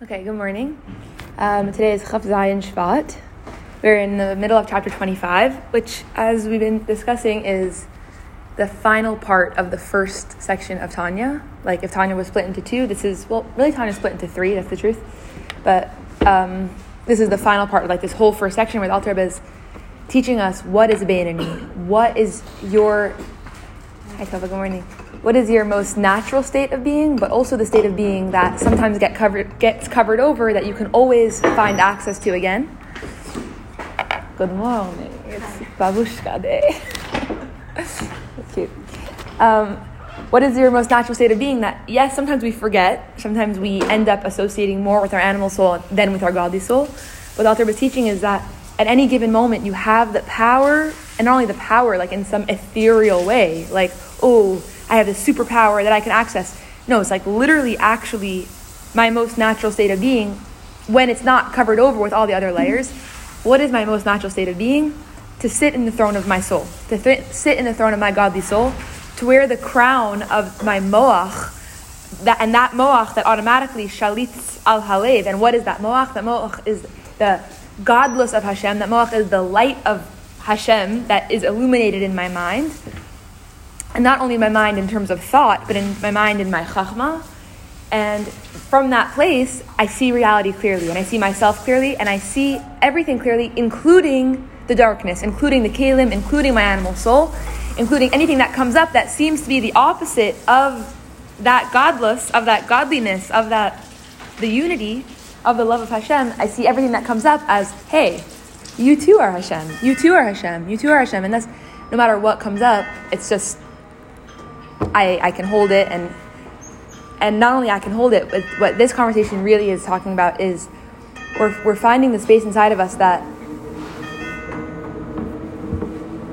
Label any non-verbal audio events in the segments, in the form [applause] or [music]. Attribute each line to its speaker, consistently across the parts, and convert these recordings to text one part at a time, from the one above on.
Speaker 1: Okay, good morning. Um, today is Chaf Zayin Shvat. We're in the middle of chapter 25, which, as we've been discussing, is the final part of the first section of Tanya. Like, if Tanya was split into two, this is, well, really, Tanya split into three, that's the truth. But um, this is the final part, like this whole first section where the Alter is teaching us what is Beinani, what is your. Hi, Tova, good morning what is your most natural state of being, but also the state of being that sometimes get covered, gets covered over that you can always find access to again. Good morning. It's babushka day. [laughs] Cute. Um, what is your most natural state of being that, yes, sometimes we forget, sometimes we end up associating more with our animal soul than with our godly soul. What the Alter was teaching is that at any given moment you have the power, and not only the power, like in some ethereal way, like, oh, I have this superpower that I can access. No, it's like literally actually my most natural state of being when it's not covered over with all the other layers. What is my most natural state of being? To sit in the throne of my soul, to th- sit in the throne of my godly soul, to wear the crown of my moach, that, and that moach that automatically shalitz al halev. And what is that moach? That moach is the godless of Hashem. That moach is the light of Hashem that is illuminated in my mind and not only my mind in terms of thought, but in my mind in my chachma. And from that place, I see reality clearly, and I see myself clearly, and I see everything clearly, including the darkness, including the kalim, including my animal soul, including anything that comes up that seems to be the opposite of that godless, of that godliness, of that the unity of the love of Hashem. I see everything that comes up as, hey, you too are Hashem, you too are Hashem, you too are Hashem, and that's no matter what comes up, it's just I, I can hold it and and not only I can hold it, but what this conversation really is talking about is we're, we're finding the space inside of us that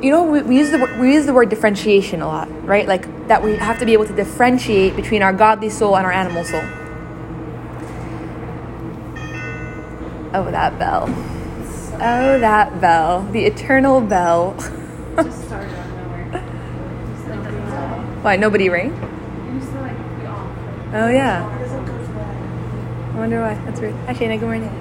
Speaker 1: you know we, we use the we use the word differentiation a lot, right? Like that we have to be able to differentiate between our godly soul and our animal soul. Oh, that bell. Oh, that bell. The eternal bell. [laughs] Why, nobody rang? Oh, yeah. I wonder why. That's weird. Actually, good morning.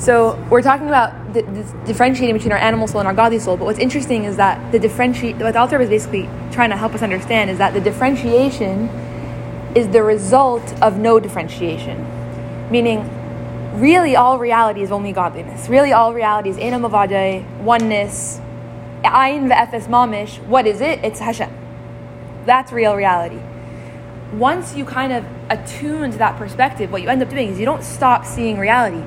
Speaker 1: So we're talking about the, differentiating between our animal soul and our godly soul. But what's interesting is that the differentiate. What the Alter was basically trying to help us understand is that the differentiation is the result of no differentiation, meaning really all reality is only godliness. Really all reality is enam oneness, Ayin ve'efes mamish, what is it? It's Hashem. That's real reality. Once you kind of attune to that perspective, what you end up doing is you don't stop seeing reality.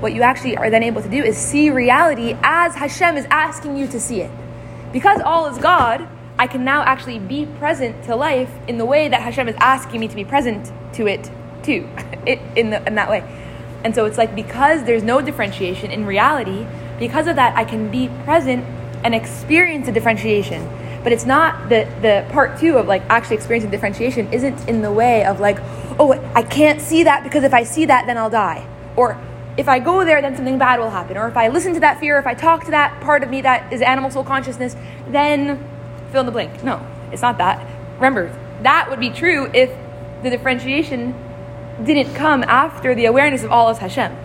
Speaker 1: What you actually are then able to do is see reality as Hashem is asking you to see it. Because all is God, I can now actually be present to life in the way that Hashem is asking me to be present to it too, [laughs] in, the, in that way. And so it's like because there's no differentiation in reality, because of that, I can be present and experience the differentiation. But it's not the, the part two of like actually experiencing differentiation isn't in the way of like, oh, I can't see that because if I see that, then I'll die. Or if I go there, then something bad will happen. Or if I listen to that fear, if I talk to that part of me that is animal soul consciousness, then fill in the blank. No, it's not that. Remember, that would be true if the differentiation didn't come after the awareness of all as Hashem.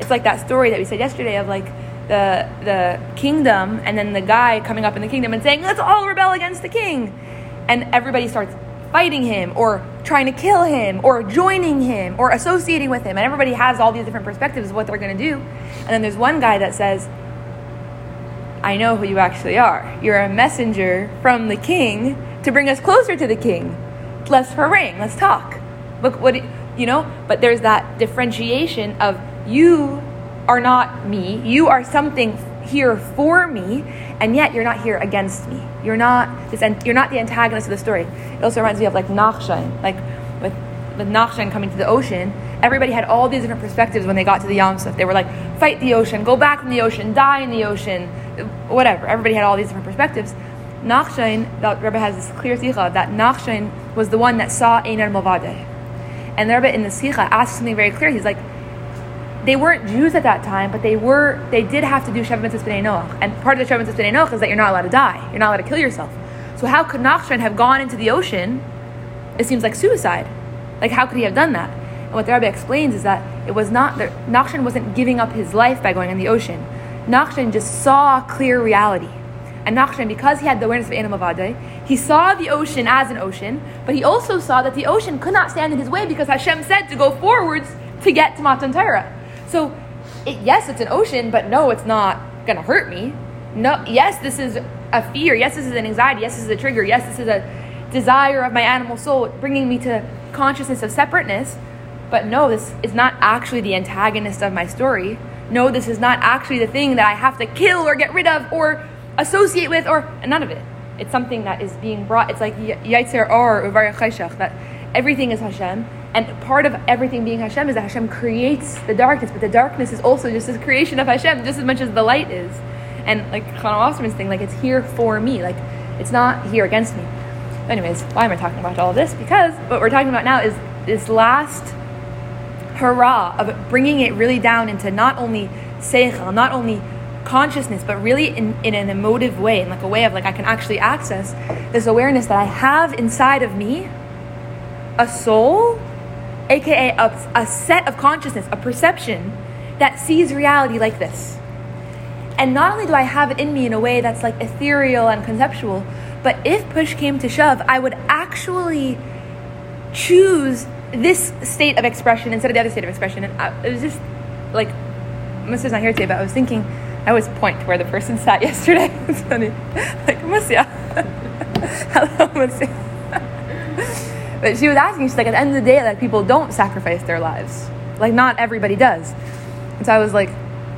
Speaker 1: It's like that story that we said yesterday of like the the kingdom and then the guy coming up in the kingdom and saying let's all rebel against the king. And everybody starts fighting him or trying to kill him or joining him or associating with him. And everybody has all these different perspectives of what they're going to do. And then there's one guy that says i know who you actually are. You're a messenger from the king to bring us closer to the king. Let's harangue. Let's talk. Look what you know but there's that differentiation of you are not me. You are something here for me, and yet you're not here against me. You're not this. You're not the antagonist of the story. It also reminds me of like Nachshon, like with with Nachshon coming to the ocean. Everybody had all these different perspectives when they got to the Yam Suf. They were like, fight the ocean, go back from the ocean, die in the ocean, whatever. Everybody had all these different perspectives. Nachshon, the Rebbe has this clear sikha that Nachshon was the one that saw Einar Movadeh. And the Rebbe in the sikha asks something very clear. He's like, they weren't Jews at that time, but they were. They did have to do Sheva Mitzvah B'nai Noach, and part of the Sheva Mitzvah B'nai Noach is that you're not allowed to die. You're not allowed to kill yourself. So how could Nachshon have gone into the ocean? It seems like suicide. Like how could he have done that? And what the Rebbe explains is that it was not that Nachshon wasn't giving up his life by going in the ocean. Nachshon just saw clear reality. And Nachshon, because he had the awareness of Ein Milvadei, he saw the ocean as an ocean, but he also saw that the ocean could not stand in his way because Hashem said to go forwards to get to Matan Torah. So, it, yes, it's an ocean, but no, it's not going to hurt me. No, yes, this is a fear. Yes, this is an anxiety. Yes, this is a trigger. Yes, this is a desire of my animal soul bringing me to consciousness of separateness. But no, this is not actually the antagonist of my story. No, this is not actually the thing that I have to kill or get rid of or associate with or none of it. It's something that is being brought. It's like Yaitzer Or Uvar Chayshach, that everything is Hashem. And part of everything being Hashem is that Hashem creates the darkness, but the darkness is also just a creation of Hashem, just as much as the light is. And like Chana Wasserman's thing, like it's here for me, like it's not here against me. Anyways, why am I talking about all this? Because what we're talking about now is this last hurrah of bringing it really down into not only seichel, not only consciousness, but really in, in an emotive way, in like a way of like I can actually access this awareness that I have inside of me a soul, aka a, a set of consciousness, a perception that sees reality like this. And not only do I have it in me in a way that's like ethereal and conceptual, but if push came to shove, I would actually choose this state of expression instead of the other state of expression. And I, it was just like, Musya's not here today, but I was thinking, I always point to where the person sat [laughs] yesterday. it's funny. Like, Musa. [laughs] Hello, Musya. [laughs] but she was asking, she's like, at the end of the day, like, people don't sacrifice their lives. Like, not everybody does. And so I was like,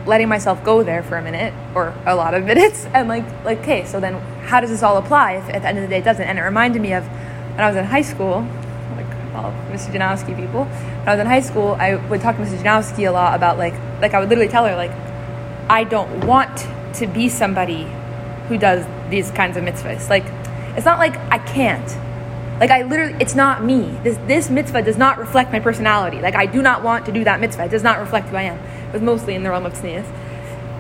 Speaker 1: letting myself go there for a minute or a lot of [laughs] minutes and like like okay so then how does this all apply if at the end of the day it doesn't and it reminded me of when i was in high school like all Mrs. Janowski people. When I was in high school, I would talk to Mrs. Janowski a lot about like, like I would literally tell her like, I don't want to be somebody who does these kinds of mitzvahs. Like, it's not like I can't. Like I literally, it's not me. This this mitzvah does not reflect my personality. Like I do not want to do that mitzvah. It does not reflect who I am. It was mostly in the realm of tznius.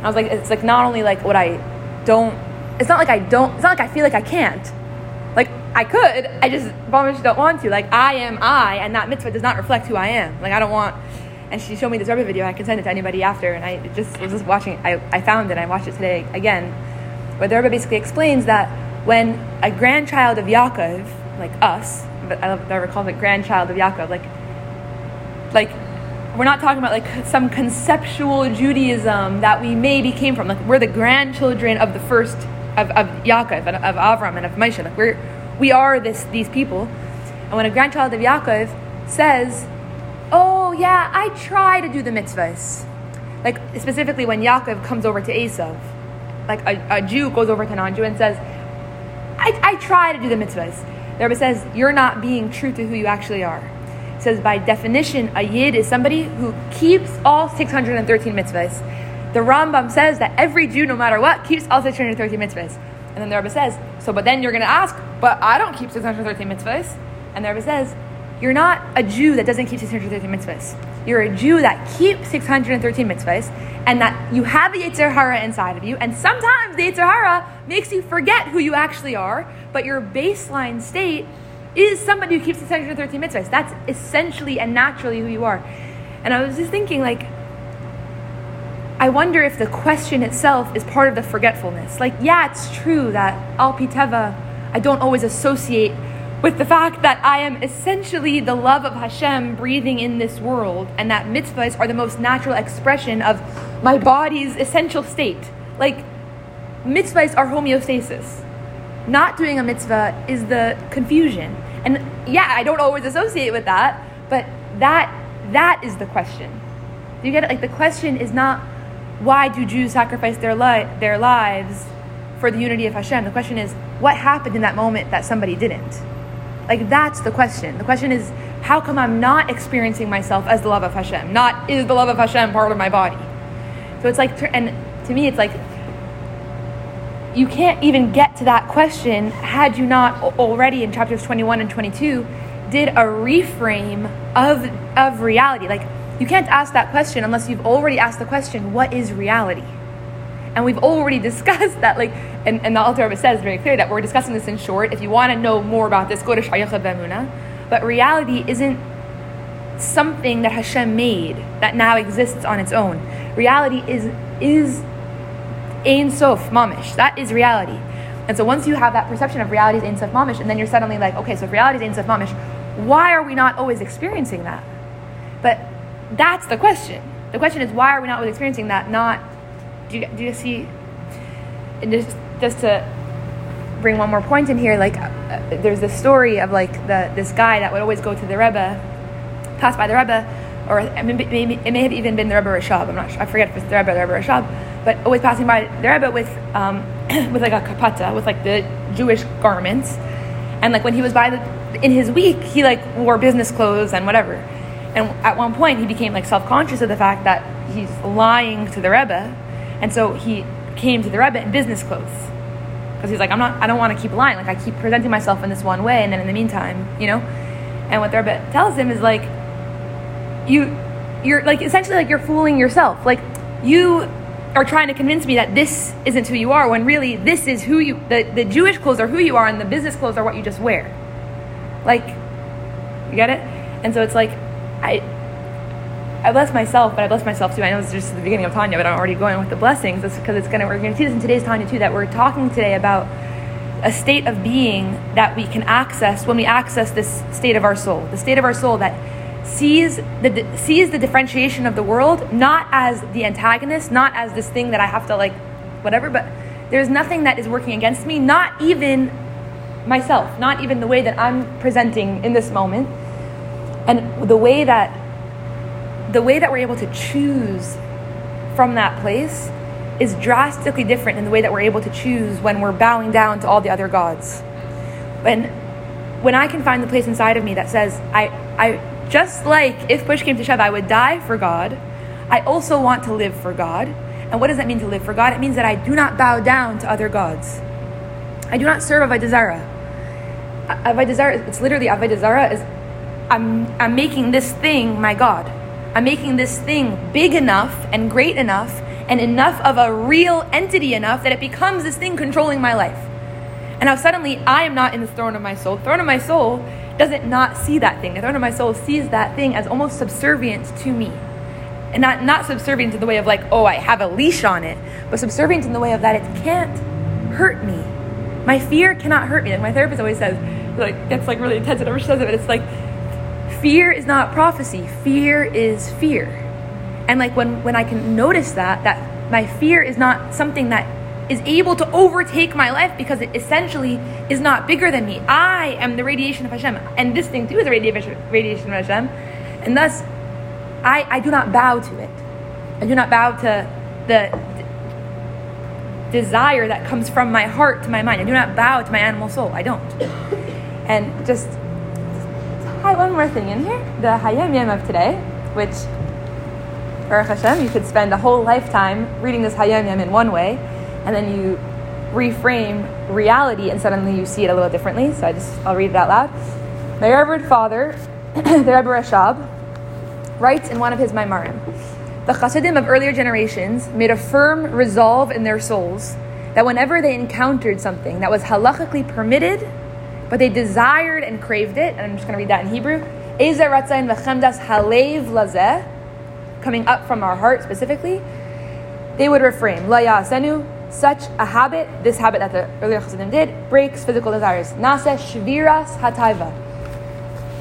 Speaker 1: I was like, it's like not only like what I don't. It's not like I don't. It's not like I feel like I can't. Like I could, I just mamish don't want to. Like I am I, and that mitzvah does not reflect who I am. Like I don't want. And she showed me this Rebbe video. I can send it to anybody after. And I just was just watching. I I found it. I watched it today again, where the Rebbe basically explains that when a grandchild of Yaakov, like us, but I love the Rebbe calls it grandchild of Yaakov, like like we're not talking about like some conceptual Judaism that we maybe came from. Like we're the grandchildren of the first of, of Yaakov and of Avram and of Moshe. Like we're we are this these people. And when a grandchild of Yaakov says, "Oh yeah, I try to do the mitzvahs," like specifically when Yaakov comes over to Esav, like a, a Jew goes over to non-Jew and says, I, "I try to do the mitzvahs." The Rebbe says, "You're not being true to who you actually are." It says by definition, a yid is somebody who keeps all 613 mitzvahs. The Rambam says that every Jew, no matter what, keeps all 613 mitzvahs. And then the Rebbe says, so, but then you're going to ask, but I don't keep 613 mitzvahs. And the Rebbe says, you're not a Jew that doesn't keep 613 mitzvahs. You're a Jew that keeps 613 mitzvahs, and that you have the Yetzer Hara inside of you. And sometimes the Yetzer Hara makes you forget who you actually are, but your baseline state is somebody who keeps 613 mitzvahs. That's essentially and naturally who you are. And I was just thinking, like, I wonder if the question itself is part of the forgetfulness. Like, yeah, it's true that Al Piteva, I don't always associate with the fact that I am essentially the love of Hashem breathing in this world, and that mitzvahs are the most natural expression of my body's essential state. Like, mitzvahs are homeostasis. Not doing a mitzvah is the confusion. And yeah, I don't always associate with that, but that that is the question. Do you get it? Like the question is not why do Jews sacrifice their, li- their lives for the unity of Hashem? The question is, what happened in that moment that somebody didn't? Like, that's the question. The question is, how come I'm not experiencing myself as the love of Hashem? Not, is the love of Hashem part of my body? So it's like, and to me, it's like, you can't even get to that question had you not already in chapters 21 and 22 did a reframe of, of reality. Like, you can't ask that question unless you've already asked the question, what is reality? And we've already [laughs] discussed that, like, and, and the Alter says very clear that we're discussing this in short. If you want to know more about this, go to Shaar HaYichud VehaEmunah. But reality isn't something that Hashem made that now exists on its own. Reality is is Ein Sof Mamish. That is reality. And so once you have that perception of reality is Ein Sof Mamish, and then you're suddenly like, okay, so if reality is Ein Sof Mamish, why are we not always experiencing that? But that's the question. The question is, why are we not always experiencing that? Not, do you, do you see? And just, just to bring one more point in here, like, uh, there's this story of like the this guy that would always go to the Rebbe, pass by the Rebbe, or maybe it may have even been the Rebbe Rashab. I'm not sure. I forget if it's the Rebbe or the Rebbe but always passing by the Rebbe with um, [clears throat] with like a kapata, with like the Jewish garments, and like when he was by the in his week, he like wore business clothes and whatever. And at one point, he became like self conscious of the fact that he's lying to the Rebbe, and so he came to the Rebbe in business clothes because he's like, I'm not, I don't want to keep lying. Like I keep presenting myself in this one way, and then in the meantime, you know. And what the Rebbe tells him is like, you, you're like essentially like you're fooling yourself. Like you are trying to convince me that this isn't who you are when really this is who you the, the Jewish clothes are who you are and the business clothes are what you just wear. Like you get it? And so it's like I I bless myself, but I bless myself too. I know it's just the beginning of Tanya, but I'm already going with the blessings. That's because it's gonna we're gonna see this in today's Tanya too, that we're talking today about a state of being that we can access when we access this state of our soul, the state of our soul that sees the sees the differentiation of the world not as the antagonist, not as this thing that I have to like whatever, but there's nothing that is working against me, not even myself, not even the way that I'm presenting in this moment. And the way that the way that we're able to choose from that place is drastically different than the way that we're able to choose when we're bowing down to all the other gods. When when I can find the place inside of me that says, I, I just like if push came to shove, I would die for God, I also want to live for God. And what does that mean to live for God? It means that I do not bow down to other gods. I do not serve. Avodah Zarah, it's literally Avodah Zarah is I'm, I'm making this thing my God. I'm making this thing big enough and great enough and enough of a real entity enough that it becomes this thing controlling my life. And now suddenly I am not in the throne of my soul. The throne of my soul doesn't not see that thing. The throne of my soul sees that thing as almost subservient to me. And not, not subservient in the way of like, oh, I have a leash on it, but subservient in the way of that it can't hurt me. My fear cannot hurt me. Like my therapist always says, like, gets like really intense whenever she says it, but it's like, fear is not prophecy. Fear is fear. And like when, when I can notice that, that my fear is not something that is able to overtake my life because it essentially is not bigger than me. I am the radiation of Hashem. And this thing too is a radiation, of Hashem. And thus, I, I do not bow to it. I do not bow to the desire that comes from my heart to my mind. I do not bow to my animal soul. I don't. And just hi, one more thing in here. The Hayom Yom of today, which Baruch Hashem, you could spend a whole lifetime reading this Hayom Yom in one way, and then you reframe reality and suddenly you see it a little differently. So I just I'll read it out loud. My Reverend Father, [clears throat] the Rebbe Rashab, writes in one of his Maimarim, the Chassidim of earlier generations made a firm resolve in their souls that whenever they encountered something that was halachically permitted, but they desired and craved it, and I'm just going to read that in Hebrew, Ratzain v'chemdas halev lazeh, coming up from our heart specifically, they would refrain. La ya'asenu, such a habit, this habit that the earlier Chassidim did, breaks physical desires. Nase shviras hataiva.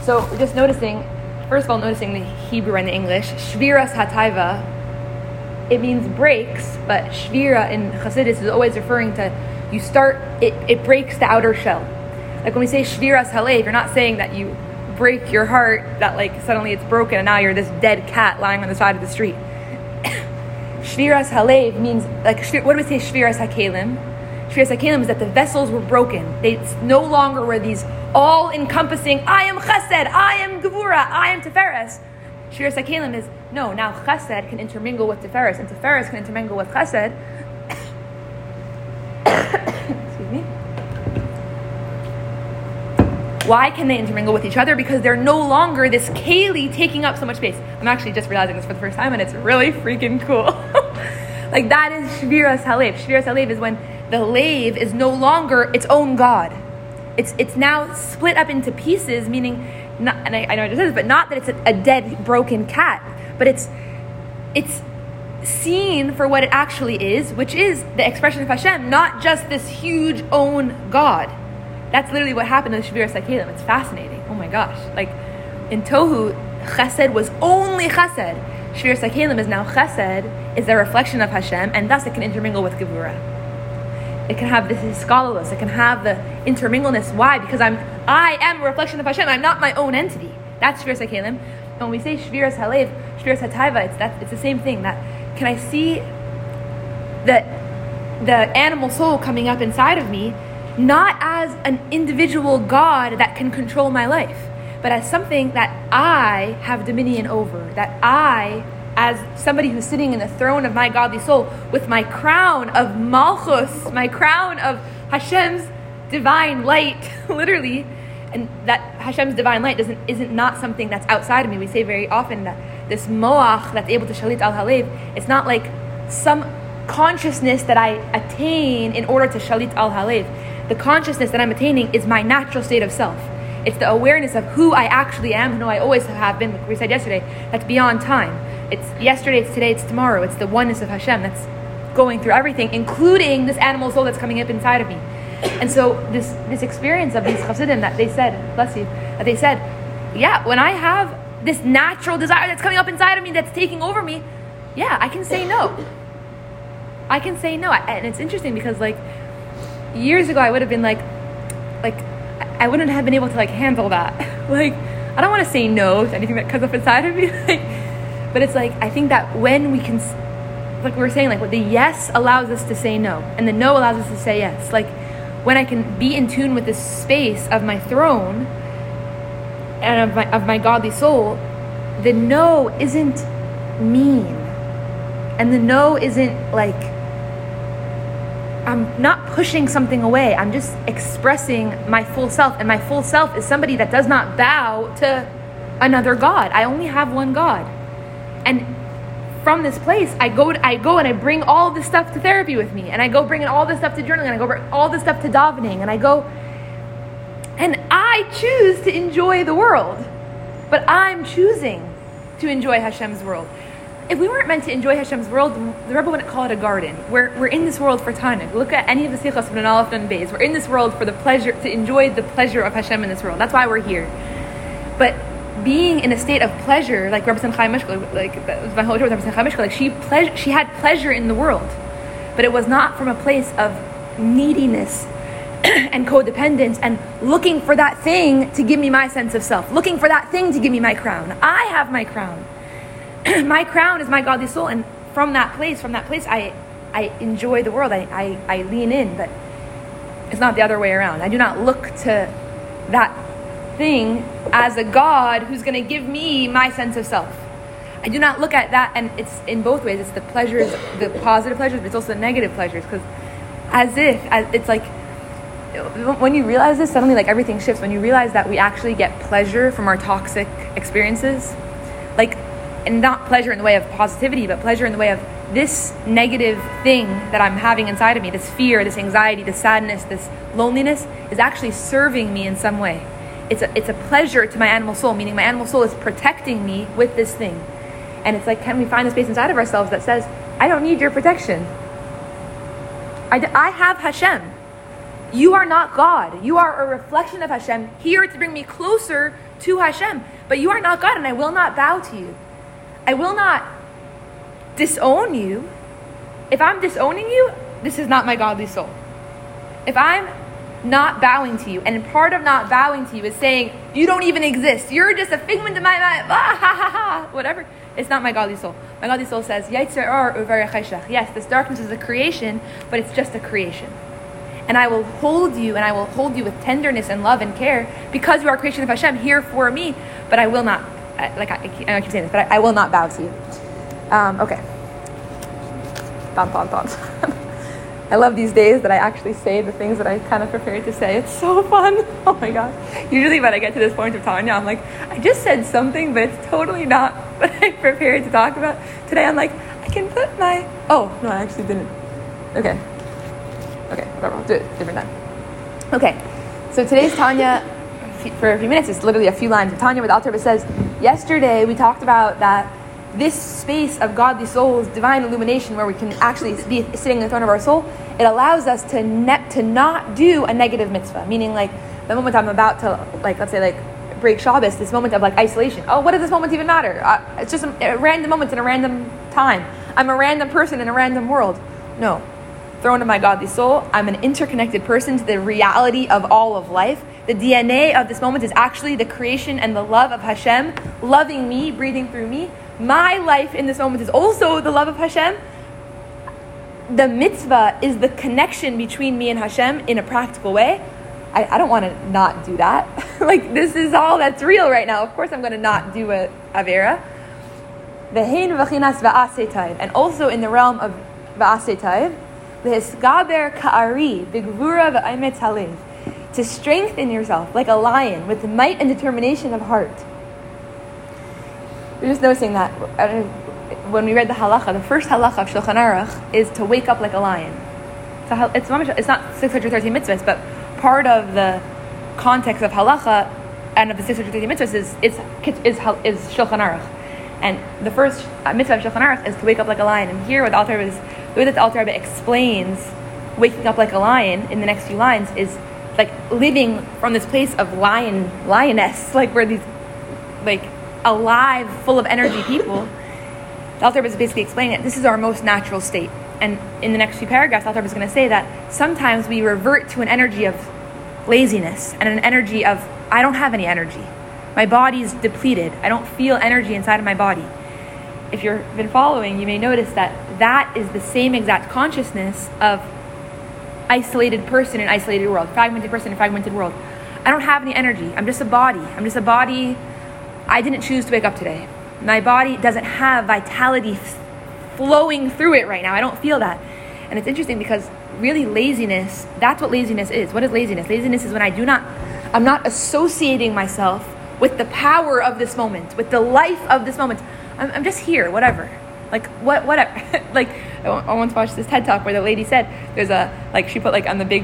Speaker 1: So just noticing, first of all, noticing the Hebrew and the English, shviras hataiva, it means breaks, but shvira in Chassidus is always referring to you start, it, it breaks the outer shell. Like when we say shviras halev, you're not saying that you break your heart, that like suddenly it's broken and now you're this dead cat lying on the side of the street. [coughs] Shviras Halev means, like, what do we say, Shviras HaKelim? Shviras HaKelim is that the vessels were broken. They no longer were these all encompassing, I am Chesed, I am Gevura, I am Tiferes. Shviras HaKelim is, no, now Chesed can intermingle with Tiferes, and Tiferes can intermingle with Chesed. Excuse me. Why can they intermingle with each other? Because they're no longer this keli taking up so much space. I'm actually just realizing this for the first time, and it's really freaking cool. [laughs] like that is Shviras Halev. Shviras Halev is when the lev is no longer its own God. It's it's now split up into pieces, meaning not, and I, I know I just said this, but not that it's a, a dead, broken cat, but it's it's seen for what it actually is, which is the expression of Hashem, not just this huge own God. That's literally what happened in the Shviras HaKelim. It's fascinating. Oh my gosh. Like in Tohu, Chesed was only Chesed. Shviras HaKelim is now Chesed, is a reflection of Hashem, and thus it can intermingle with Gevurah. It can have this hiskalelus. It can have the intermingleness. Why? Because I'm I am a reflection of Hashem. I'm not my own entity. That's Shviras HaKelim. And when we say Shviras Halev, Shviras Hataiva, it's that it's the same thing. That can I see the the animal soul coming up inside of me, not as an individual God that can control my life, but as something that I have dominion over, that I as somebody who's sitting in the throne of my godly soul with my crown of malchus, my crown of Hashem's divine light, [laughs] literally, and that Hashem's divine light doesn't isn't not something that's outside of me. We say very often that this moach that's able to shalit al halev, it's not like some consciousness that I attain in order to shalit al halev. The consciousness that I'm attaining is my natural state of self. It's the awareness of who I actually am, who I always have been, like we said yesterday, that's beyond time. It's yesterday, it's today, it's tomorrow. It's the oneness of Hashem that's going through everything, including this animal soul that's coming up inside of me. And so this this experience of these chassidim that they said, bless you, that they said, yeah, when I have this natural desire that's coming up inside of me that's taking over me, yeah, I can say no. I can say no. And it's interesting because like years ago I would have been like like I wouldn't have been able to like handle that. [laughs] like I don't want to say no to anything that comes up inside of me. [laughs] like, but it's like I think that when we can like we were saying like what the yes allows us to say no and the no allows us to say yes. Like when I can be in tune with the space of my throne and of my, of my godly soul, the no isn't mean. And the no isn't like, I'm not pushing something away. I'm just expressing my full self. And my full self is somebody that does not bow to another God. I only have one God. And from this place, I go, I go and I bring all this stuff to therapy with me, and I go bringing all this stuff to journaling, and I go bring all this stuff to davening, and I go, and I choose to enjoy the world, but I'm choosing to enjoy Hashem's world. If we weren't meant to enjoy Hashem's world, the Rebbe wouldn't call it a garden. We're, we're in this world for time. Look at any of the Sichos from Aleph and. We're in this world for the pleasure, to enjoy the pleasure of Hashem in this world. That's why we're here. But being in a state of pleasure, like Rabbi Chaim Mishkel, like that was my whole job with Rabbi Chaim Mishkel, like she ple- she had pleasure in the world, but it was not from a place of neediness [clears throat] and codependence and looking for that thing to give me my sense of self, looking for that thing to give me my crown. I have my crown. [clears throat] my crown is my godly soul, and from that place, from that place, I I enjoy the world. I, I, I lean in, but it's not the other way around. I do not look to that thing as a God who's going to give me my sense of self. I do not look at that, and it's in both ways. It's the pleasures, the positive pleasures, but it's also the negative pleasures. Because as if as, it's like when you realize this, suddenly like everything shifts. When you realize that we actually get pleasure from our toxic experiences, like, and not pleasure in the way of positivity, but pleasure in the way of this negative thing that I'm having inside of me, this fear, this anxiety, this sadness, this loneliness, is actually serving me in some way it's a, it's a pleasure to my animal soul, meaning my animal soul is protecting me with this thing. And it's like, can we find a space inside of ourselves that says, I don't need your protection? I, d- I have Hashem. You are not God. You are a reflection of Hashem, here to bring me closer to Hashem. But you are not God, and I will not bow to you. I will not disown you. If I'm disowning you, this is not my godly soul. If I'm not bowing to you. And part of not bowing to you is saying, You don't even exist. You're just a figment of my mind. Ah, ha, ha, ha. Whatever. It's not my godly soul. My godly soul says, Yes, this darkness is a creation, but it's just a creation. And I will hold you, and I will hold you with tenderness and love and care because you are a creation of Hashem here for me, but I will not, like I, I keep saying this, but I, I will not bow to you. Um, okay. Bum, bum, bum. [laughs] I love these days that I actually say the things that I kind of prepared to say. It's so fun. [laughs] Oh my god. Usually when I get to this point of Tanya, I'm like, I just said something, but it's totally not [laughs] what I prepared to talk about. Today I'm like, I can put my Oh, no, I actually didn't. Okay. Okay, whatever, I'll do it different time. Okay. So today's Tanya for a few minutes. It's literally a few lines of Tanya, where the says, Yesterday we talked about that this space of godly souls, divine illumination, where we can actually be sitting in the throne of our soul, it allows us to net to not do a negative mitzvah. Meaning, like the moment I'm about to, like let's say, like break Shabbos, this moment of like isolation. Oh, what does this moment even matter? Uh, it's just a, a random moment in a random time. I'm a random person in a random world. No, throne of my godly soul. I'm an interconnected person to the reality of all of life. The DNA of this moment is actually the creation and the love of Hashem, loving me, breathing through me my life in this moment is also the love of Hashem. The mitzvah is the connection between me and Hashem in a practical way. I, I don't want to not do that. [laughs] like, this is all that's real right now. Of course, I'm going to not do a Avera. The and also in the realm of Va'asetayv, V'hisgaber ka'ari, bigvura v'aymet halev. To strengthen yourself like a lion with the might and determination of heart we're just noticing that when we read the halacha, the first halacha of Shulchan Aruch is to wake up like a lion. So it's it's not 613 mitzvahs, but part of the context of halacha and of the 613 mitzvahs is, is, is, is Shulchan Aruch. And the first uh, mitzvah of Shulchan Aruch is to wake up like a lion. And here, what the Alter is, the way that the Rebbe explains waking up like a lion in the next few lines is like living from this place of lion, lioness, [laughs] like where these, like alive, full of energy [laughs] people, the Alter is basically explaining that this is our most natural state. And in the next few paragraphs, Alter was going to say that sometimes we revert to an energy of laziness and an energy of, I don't have any energy. My body is depleted. I don't feel energy inside of my body. If you've been following, you may notice that that is the same exact consciousness of isolated person in isolated world, fragmented person in fragmented world. I don't have any energy. I'm just a body. I'm just a body I didn't choose to wake up today. My body doesn't have vitality flowing through it right now. I don't feel that. And it's interesting because really laziness, that's what laziness is. What is laziness? Laziness is when I do not, I'm not associating myself with the power of this moment, with the life of this moment. I'm, I'm just here, whatever. Like, what, whatever. [laughs] like, I once watched this TED talk where the lady said, there's a, like, she put like on the big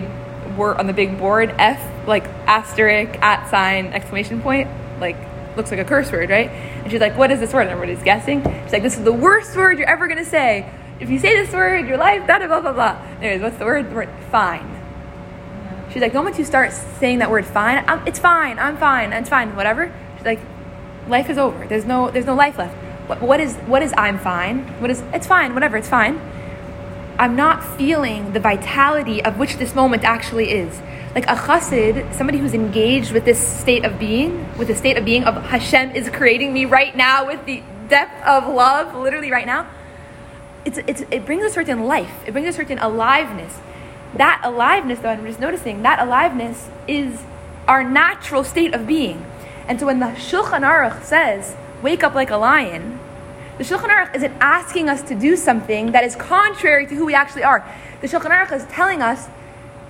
Speaker 1: word, on the big board, F, like asterisk, at sign, exclamation point, like looks like a curse word, right? And she's like, what is this word? And everybody's guessing. She's like, this is the worst word you're ever to say. If you say this word, your life, blah, blah, blah, blah. Anyways, what's the word? The word fine. She's like, the moment you start saying that word fine, I'm, it's fine, I'm fine, it's fine, whatever. She's like, life is over. There's no, there's no life left. What, is, what is I'm fine? What is, it's fine, whatever, it's fine. I'm not feeling the vitality of which this moment actually is like a chassid, somebody who's engaged with this state of being, with the state of being of Hashem is creating me right now with the depth of love, literally right now. It's, it's, it brings a certain life. It brings a certain aliveness. That aliveness, though, I'm just noticing, that aliveness is our natural state of being. And so when the Shulchan Aruch says, wake up like a lion, the Shulchan Aruch isn't asking us to do something that is contrary to who we actually are. The Shulchan Aruch is telling us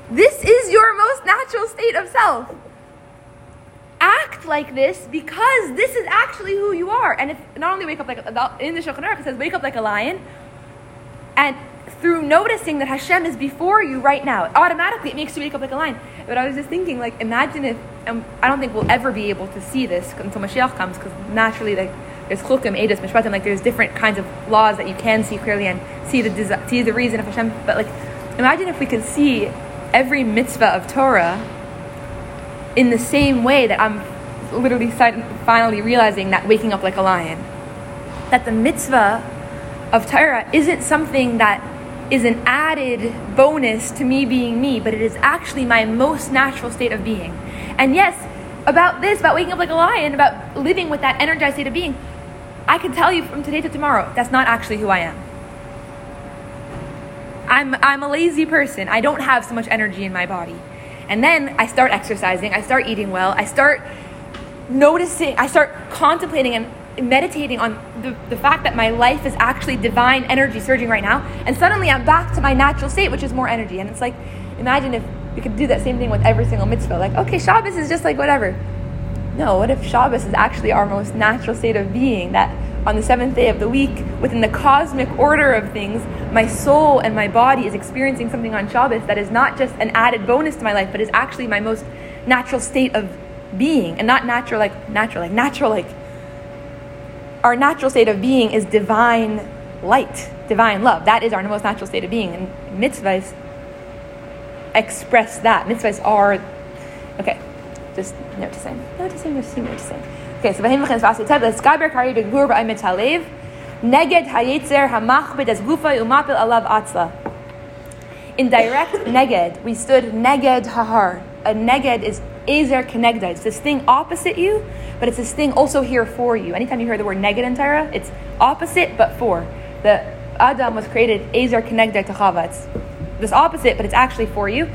Speaker 1: this is your most natural state of self. Act like this because this is actually who you are. And if not only wake up like a, in the Shulchan Aruch it says wake up like a lion, and through noticing that Hashem is before you right now, automatically it makes you wake up like a lion. But I was just thinking, like, imagine if, and I don't think we'll ever be able to see this until Mashiach comes, because naturally, like, there's chukim, edus, mishpatim, like, there's different kinds of laws that you can see clearly and see the see the reason of Hashem. But like, imagine if we could see every mitzvah of Torah in the same way that I'm literally finally realizing that waking up like a lion. That the mitzvah of Torah isn't something that is an added bonus to me being me, but it is actually my most natural state of being. And yes, about this, about waking up like a lion, about living with that energized state of being, I can tell you from today to tomorrow, that's not actually who I am. I'm, I'm a lazy person. I don't have so much energy in my body. And then I start exercising, I start eating well, I start noticing, I start contemplating and meditating on the, the fact that my life is actually divine energy surging right now. And suddenly I'm back to my natural state, which is more energy. And it's like, imagine if we could do that same thing with every single mitzvah. Like, okay, Shabbos is just like whatever. No, what if Shabbos is actually our most natural state of being? That on the seventh day of the week, within the cosmic order of things, my soul and my body is experiencing something on Shabbos that is not just an added bonus to my life, but is actually my most natural state of being, and not natural like natural, like natural like our natural state of being is divine light, divine love. That is our most natural state of being. And mitzvahs express that. Mitzvahs are okay. Just noticing, noticing, noticing, noticing. Okay, so v'hem v'chen svasi ted leskaber kari begur ba'emet halev neged hayetzer hamachbed as gufa umapil alav atzla. In direct neged, we stood neged hahar. A neged is ezer kenegda. It's this thing opposite you, but it's this thing also here for you. Anytime you hear the word neged Torah, it's opposite but for. The Adam was created ezer kenegda techava. It's this opposite, but it's actually for you.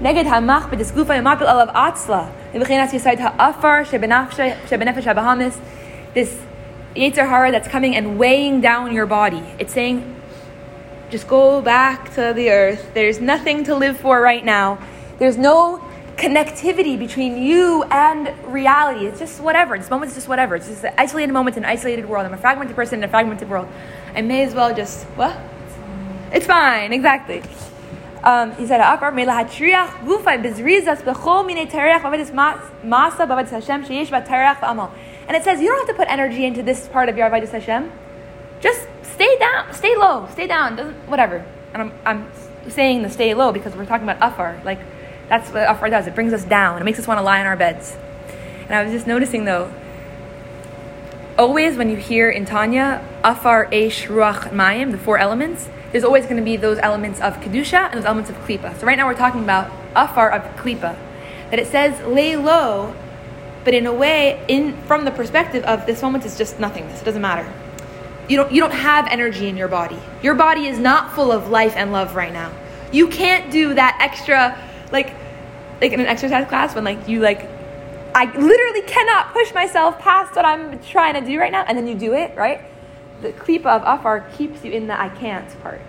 Speaker 1: Neged hamach b'disgufa yamapil alav atzla. ha'afar shebenefesh habahamis. This Yetzer Hara that's coming and weighing down your body. It's saying, just go back to the earth. There's nothing to live for right now. There's no connectivity between you and reality. It's just whatever. This moment is just whatever. It's just an isolated moment in an isolated world. I'm a fragmented person in a fragmented world. I may as well just, what? It's fine, exactly. Um, he said, "Akar melahatriach gufay bezrizas bechol mine b'avedis masa Hashem sheyesh b'terech v'amal." And it says you don't have to put energy into this part of your avodas Hashem. Just stay down, stay low, stay down. Doesn't whatever. And I'm, I'm saying the stay low because we're talking about afar. Like that's what afar does. It brings us down. It makes us want to lie in our beds. And I was just noticing though. Always when you hear in Tanya, afar, eish, ruach, mayim, the four elements, there's always going to be those elements of kedusha and those elements of klipa. So right now we're talking about afar of klipa, that it says lay low, but in a way, in from the perspective of this moment is just nothingness. It doesn't matter. You don't you don't have energy in your body. Your body is not full of life and love right now. You can't do that extra like like in an exercise class when like you like I literally cannot push myself past what I'm trying to do right now, and then you do it, right? the klipa of afar keeps you in the I can't part.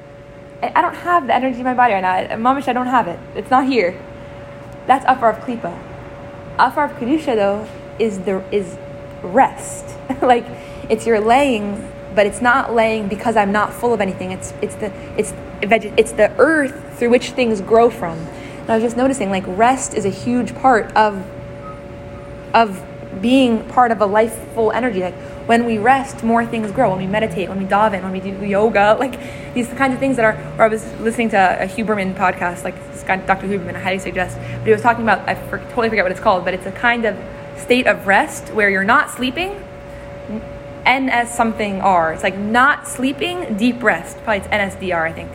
Speaker 1: I, don't have the energy in my body right now. Mamish, I don't have it. It's not here. That's afar of klipa. Afar of kedusha though is the is rest. [laughs] like it's your laying, but it's not laying because I'm not full of anything. It's it's the it's it's the earth through which things grow from. I was just noticing like rest is a huge part of of being part of a life full energy. Like when we rest, more things grow. When we meditate, when we daven, when we do yoga, [laughs] like these kinds of things that are. Or I was listening to a Huberman podcast, like Dr. Huberman, I highly suggest. But he was talking about, I for, totally forget what it's called, but it's a kind of state of rest where you're not sleeping. NS something R. It's like not sleeping, deep rest. Probably it's NSDR, I think.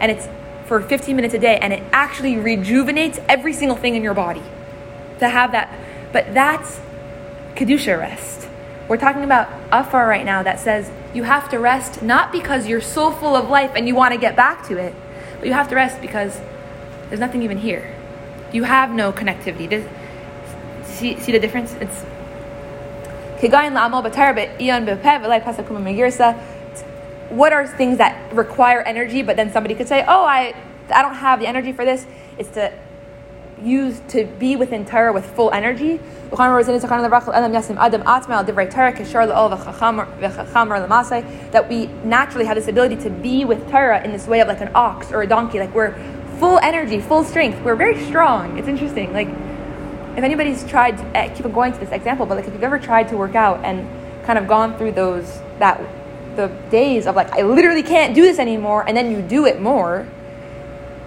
Speaker 1: And it's for 15 minutes a day, and it actually rejuvenates every single thing in your body to have that. But that's Kedusha rest. We're talking about Afar right now that says you have to rest not because you're so full of life and you want to get back to it, but you have to rest because there's nothing even here. You have no connectivity. Does, see, see the difference? It's what are things that require energy, but then somebody could say, "Oh, I, I don't have the energy for this." It's to use to be within Torah with full energy. That we naturally have this ability to be with Torah in this way of like an ox or a donkey. Like we're full energy, full strength. We're very strong. It's interesting. Like if anybody's tried, to, keep going to this example, but like if you've ever tried to work out and kind of gone through those that the days of like I literally can't do this anymore, and then you do it more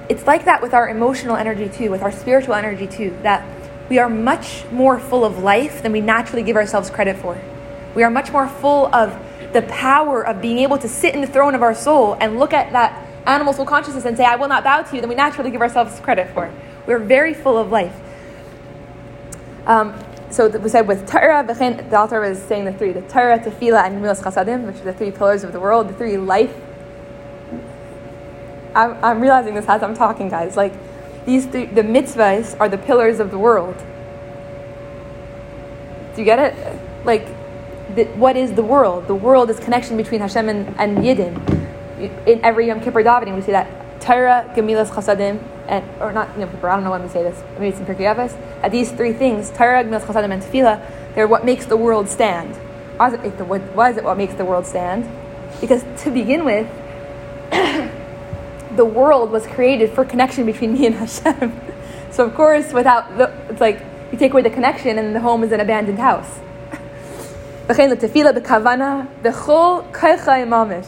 Speaker 1: it's like that with our emotional energy too, with our spiritual energy too, that we are much more full of life than we naturally give ourselves credit for. We are much more full of the power of being able to sit in the throne of our soul and look at that animal soul consciousness and say, I will not bow to you, than we naturally give ourselves credit for. We're very full of life. Um, so we said with Torah, the Alter was saying the three, the Torah, Tefillah, and Milas Chasadim, which are the three pillars of the world, the three life I'm, I'm realizing this as I'm talking, guys. Like, these three, the mitzvahs are the pillars of the world. Do you get it? Like, the, what is the world? The world is connection between Hashem and, and Yidden. In every Yom Kippur davening, we say that Torah, Gemilas, Chasadim, or not Yom Kippur. I don't know when we say this. Maybe it's in Pirkei Avos. At these three things, Torah, Gemilas, Chasadim, and Tefillah, they're what makes the world stand. Why is it, why is it what makes the world stand? Because to begin with, [coughs] the world was created for connection between me and [laughs] Hashem. so of course, without the, it's like You take away the connection, and the home is an abandoned house.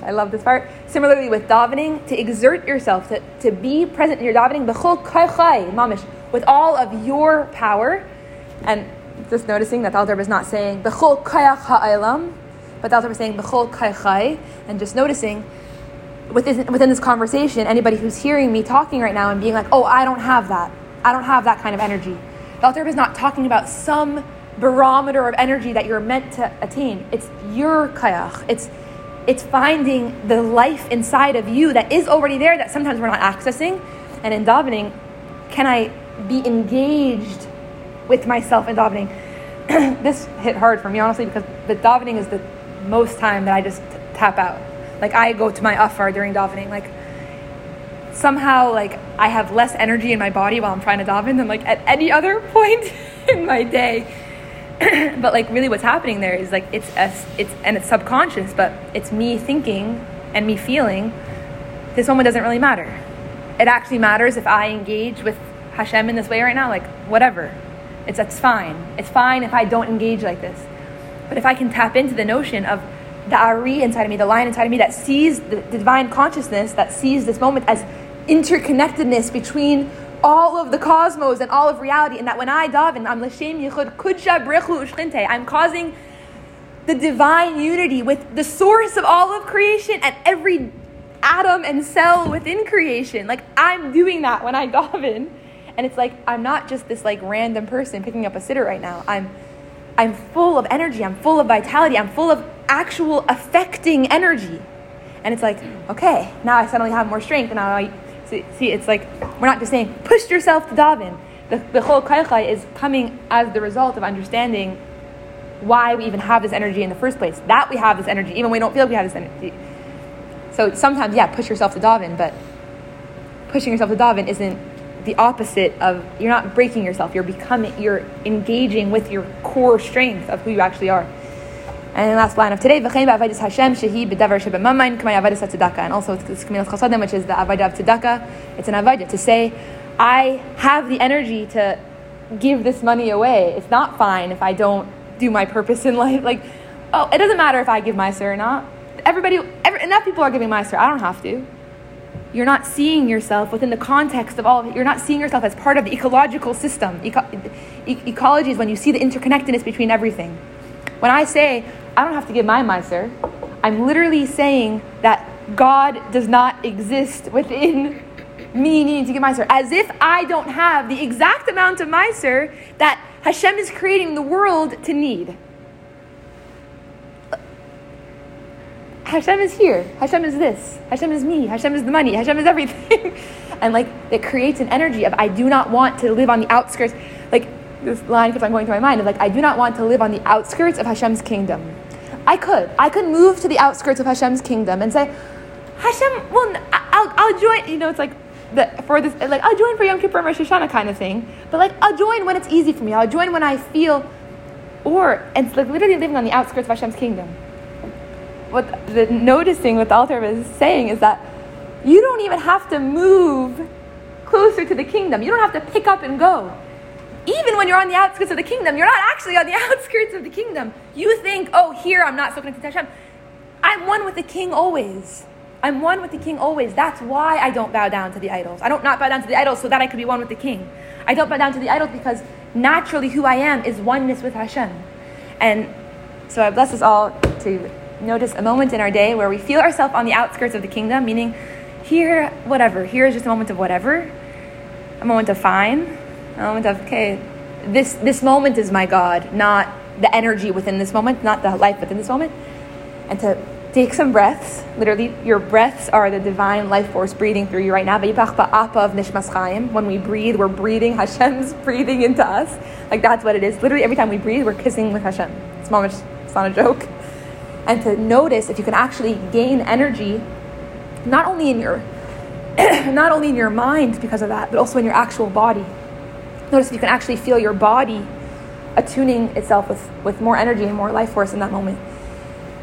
Speaker 1: I love this part. Similarly with davening, to exert yourself, to, to be present in your davening, with all of your power. And just noticing that the Alter is not saying b'chol but the Alter is saying b'chol and just noticing within, within this conversation, anybody who's hearing me talking right now and being like, oh, I don't have that. I don't have that kind of energy. The Alter is not talking about some barometer of energy that you're meant to attain. It's your kayach. It's it's finding the life inside of you that is already there that sometimes we're not accessing. And in davening, can I be engaged with myself in davening? [clears throat] this hit hard for me honestly because the davening is the most time that I just t- tap out. Like I go to my afar during davening. Like somehow like I have less energy in my body while I'm trying to daven than like at any other [laughs] point in my day. [clears throat] but like really what's happening there is like it's a, it's and it's subconscious but it's me thinking and me feeling this moment doesn't really matter. It actually matters if i engage with hashem in this way right now like whatever. It's that's fine. It's fine if i don't engage like this. But if i can tap into the notion of the ari inside of me the lion inside of me that sees the, the divine consciousness that sees this moment as interconnectedness between all of the cosmos and all of reality, and that when I daven, I'm l'shem yichud kudsha brechu ushchinte, I'm causing the divine unity with the source of all of creation and every atom and cell within creation. Like I'm doing that when I daven, and it's like I'm not just this like random person picking up a siddur right now. I'm I'm full of energy. I'm full of vitality. I'm full of actual affecting energy. And it's like, okay, now I suddenly have more strength, and I See, see, it's like we're not just saying push yourself to daven. The, the whole kaichai is coming as the result of understanding why we even have this energy in the first place. That we have this energy, even when we don't feel like we have this energy. So sometimes, yeah, push yourself to daven, but pushing yourself to daven isn't the opposite of you're not breaking yourself. You're becoming, you're engaging with your core strength of who you actually are. And the last line of today, Hashem shehi b'davar tzedakah. And also it's Gemilas Chasadim, which is the avodah of tzedakah. It's an avodah to say, I have the energy to give this money away. It's not fine if I don't do my purpose in [laughs] life. Like, oh, it doesn't matter if I give my maaser or not. Everybody, every, enough people are giving my maaser. I don't have to. You're not seeing yourself within the context of all of. You're not seeing yourself as part of the ecological system. Eco- e- ecology is when you see the interconnectedness between everything. When I say, I don't have to give my maaser, I'm literally saying that God does not exist within me needing to give maaser. As if I don't have the exact amount of maaser that Hashem is creating the world to need. Hashem is here. Hashem is this. Hashem is me. Hashem is the money. Hashem is everything. [laughs] and like it creates an energy of I do not want to live on the outskirts. Like this line keeps on going through my mind of like, I do not want to live on the outskirts of Hashem's kingdom. I could. I could move to the outskirts of Hashem's kingdom and say, Hashem, well, I'll, I'll join. You know, it's like the, for this, like I'll join for Yom Kippur and Rosh Hashanah kind of thing. But like I'll join when it's easy for me. I'll join when I feel, or and it's like literally living on the outskirts of Hashem's kingdom. What the noticing what the Alter is saying is that you don't even have to move closer to the kingdom. You don't have to pick up and go even when you're on the outskirts of the kingdom, you're not actually on the [laughs] outskirts of the kingdom. You think, oh, here I'm not so connected to Hashem. I'm one with the king always. I'm one with the king always. That's why I don't bow down to the idols. I don't not bow down to the idols so that I could be one with the king. I don't bow down to the idols because naturally who I am is oneness with Hashem. And so I bless us all to notice a moment in our day where we feel ourselves on the outskirts of the kingdom, meaning here, whatever. Here is just a moment of whatever, a moment of fine, moment of okay, this this moment is my God, not the energy within this moment, not the life within this moment, and to take some breaths. Literally, your breaths are the divine life force breathing through you right now. When we breathe, we're breathing. [laughs] Hashem's breathing into us. Like that's what it is. Literally, every time we breathe, we're kissing with Hashem. It's not, it's not a joke. And to notice if you can actually gain energy, not only in your, [clears throat] not only in your mind because of that, but also in your actual body. Notice you can actually feel your body attuning itself with, with more energy and more life force in that moment.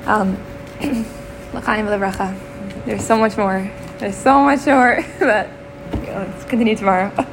Speaker 1: Um, [clears throat] There's so much more. There's so much more, [laughs] but let's continue tomorrow. [laughs]